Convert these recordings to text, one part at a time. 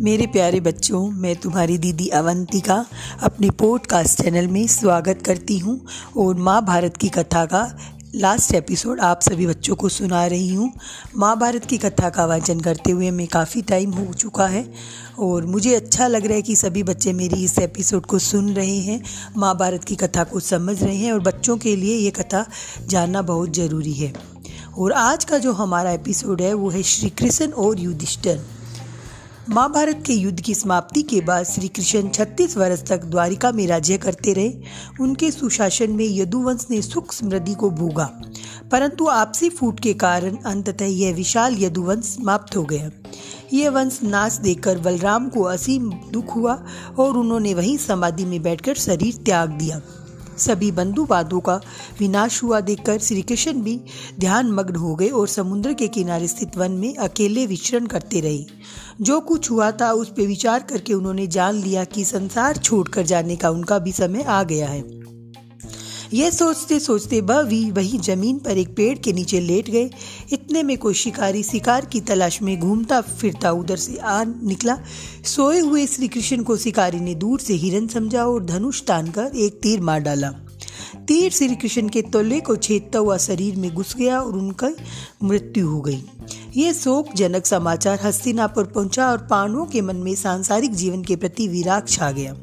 मेरे प्यारे बच्चों, मैं तुम्हारी दीदी अवंती का अपने पॉडकास्ट चैनल में स्वागत करती हूँ और माँ भारत की कथा का लास्ट एपिसोड आप सभी बच्चों को सुना रही हूँ। माँ भारत की कथा का वाचन करते हुए मैं काफ़ी टाइम हो चुका है और मुझे अच्छा लग रहा है कि सभी बच्चे मेरी इस एपिसोड को सुन रहे हैं, माँ भारत की कथा को समझ रहे हैं और बच्चों के लिए ये कथा जानना बहुत ज़रूरी है। और आज का जो हमारा एपिसोड है, वो है श्री कृष्ण और युधिष्ठर। महाभारत के युद्ध की समाप्ति के बाद श्री कृष्ण छत्तीस वर्ष तक द्वारिका में राज्य करते रहे। उनके सुशासन में यदुवंश ने सुख समृद्धि को भोगा। परंतु आपसी फूट के कारण अंततः यह विशाल यदुवंश समाप्त हो गया। यह वंश नाश देखकर बलराम को असीम दुख हुआ और उन्होंने वहीं समाधि में बैठकर शरीर त्याग दिया। सभी बंधुवादों का विनाश हुआ देखकर श्री कृष्ण भी ध्यान मग्न हो गए और समुद्र के किनारे स्थित वन में अकेले विचरण करते रहे। जो कुछ हुआ था, उस पर विचार करके उन्होंने जान लिया कि संसार छोड़कर जाने का उनका भी समय आ गया है। यह सोचते सोचते भी वही ज़मीन पर एक पेड़ के नीचे लेट गए। इतने में कोई शिकारी शिकार की तलाश में घूमता फिरता उधर से आ निकला। सोए हुए श्री कृष्ण को शिकारी ने दूर से हिरन समझा और धनुष तान कर एक तीर मार डाला। तीर श्री कृष्ण के तोले को छेदता हुआ शरीर में घुस गया और उनका मृत्यु हो गई। ये शोकजनक समाचार हस्तिनापुर पहुँचा और पांडवों के मन में सांसारिक जीवन के प्रति विराग छा गया।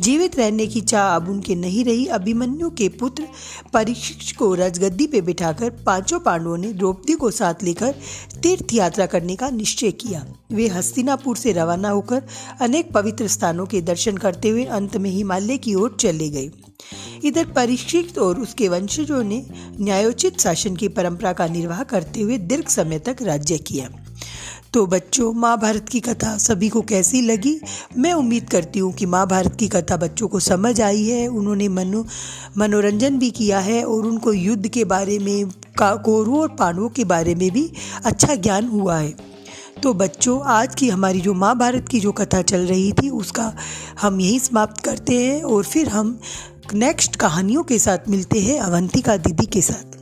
जीवित रहने की चाह अब उनके नहीं रही। अभिमन्यु के पुत्र परीक्षित को राजगद्दी पे बिठाकर पाँचों पांडवों ने द्रौपदी को साथ लेकर तीर्थ यात्रा करने का निश्चय किया। वे हस्तिनापुर से रवाना होकर अनेक पवित्र स्थानों के दर्शन करते हुए अंत में हिमालय की ओर चले गए। इधर परीक्षित और उसके वंशजों ने न्यायोचित शासन की परंपरा का निर्वाह करते हुए दीर्घ समय तक राज्य किया। तो बच्चों महाभारत की कथा सभी को कैसी लगी? मैं उम्मीद करती हूँ कि महाभारत की कथा बच्चों को समझ आई है। उन्होंने मनो, मनोरंजन भी किया है और उनको युद्ध के बारे में कौरवों और पांडवों के बारे में भी अच्छा ज्ञान हुआ है। तो बच्चों, आज की हमारी जो महाभारत की जो कथा चल रही थी, उसका हम यही समाप्त करते हैं और फिर हम नेक्स्ट कहानियों के साथ मिलते हैं, अवंतिका दीदी के साथ।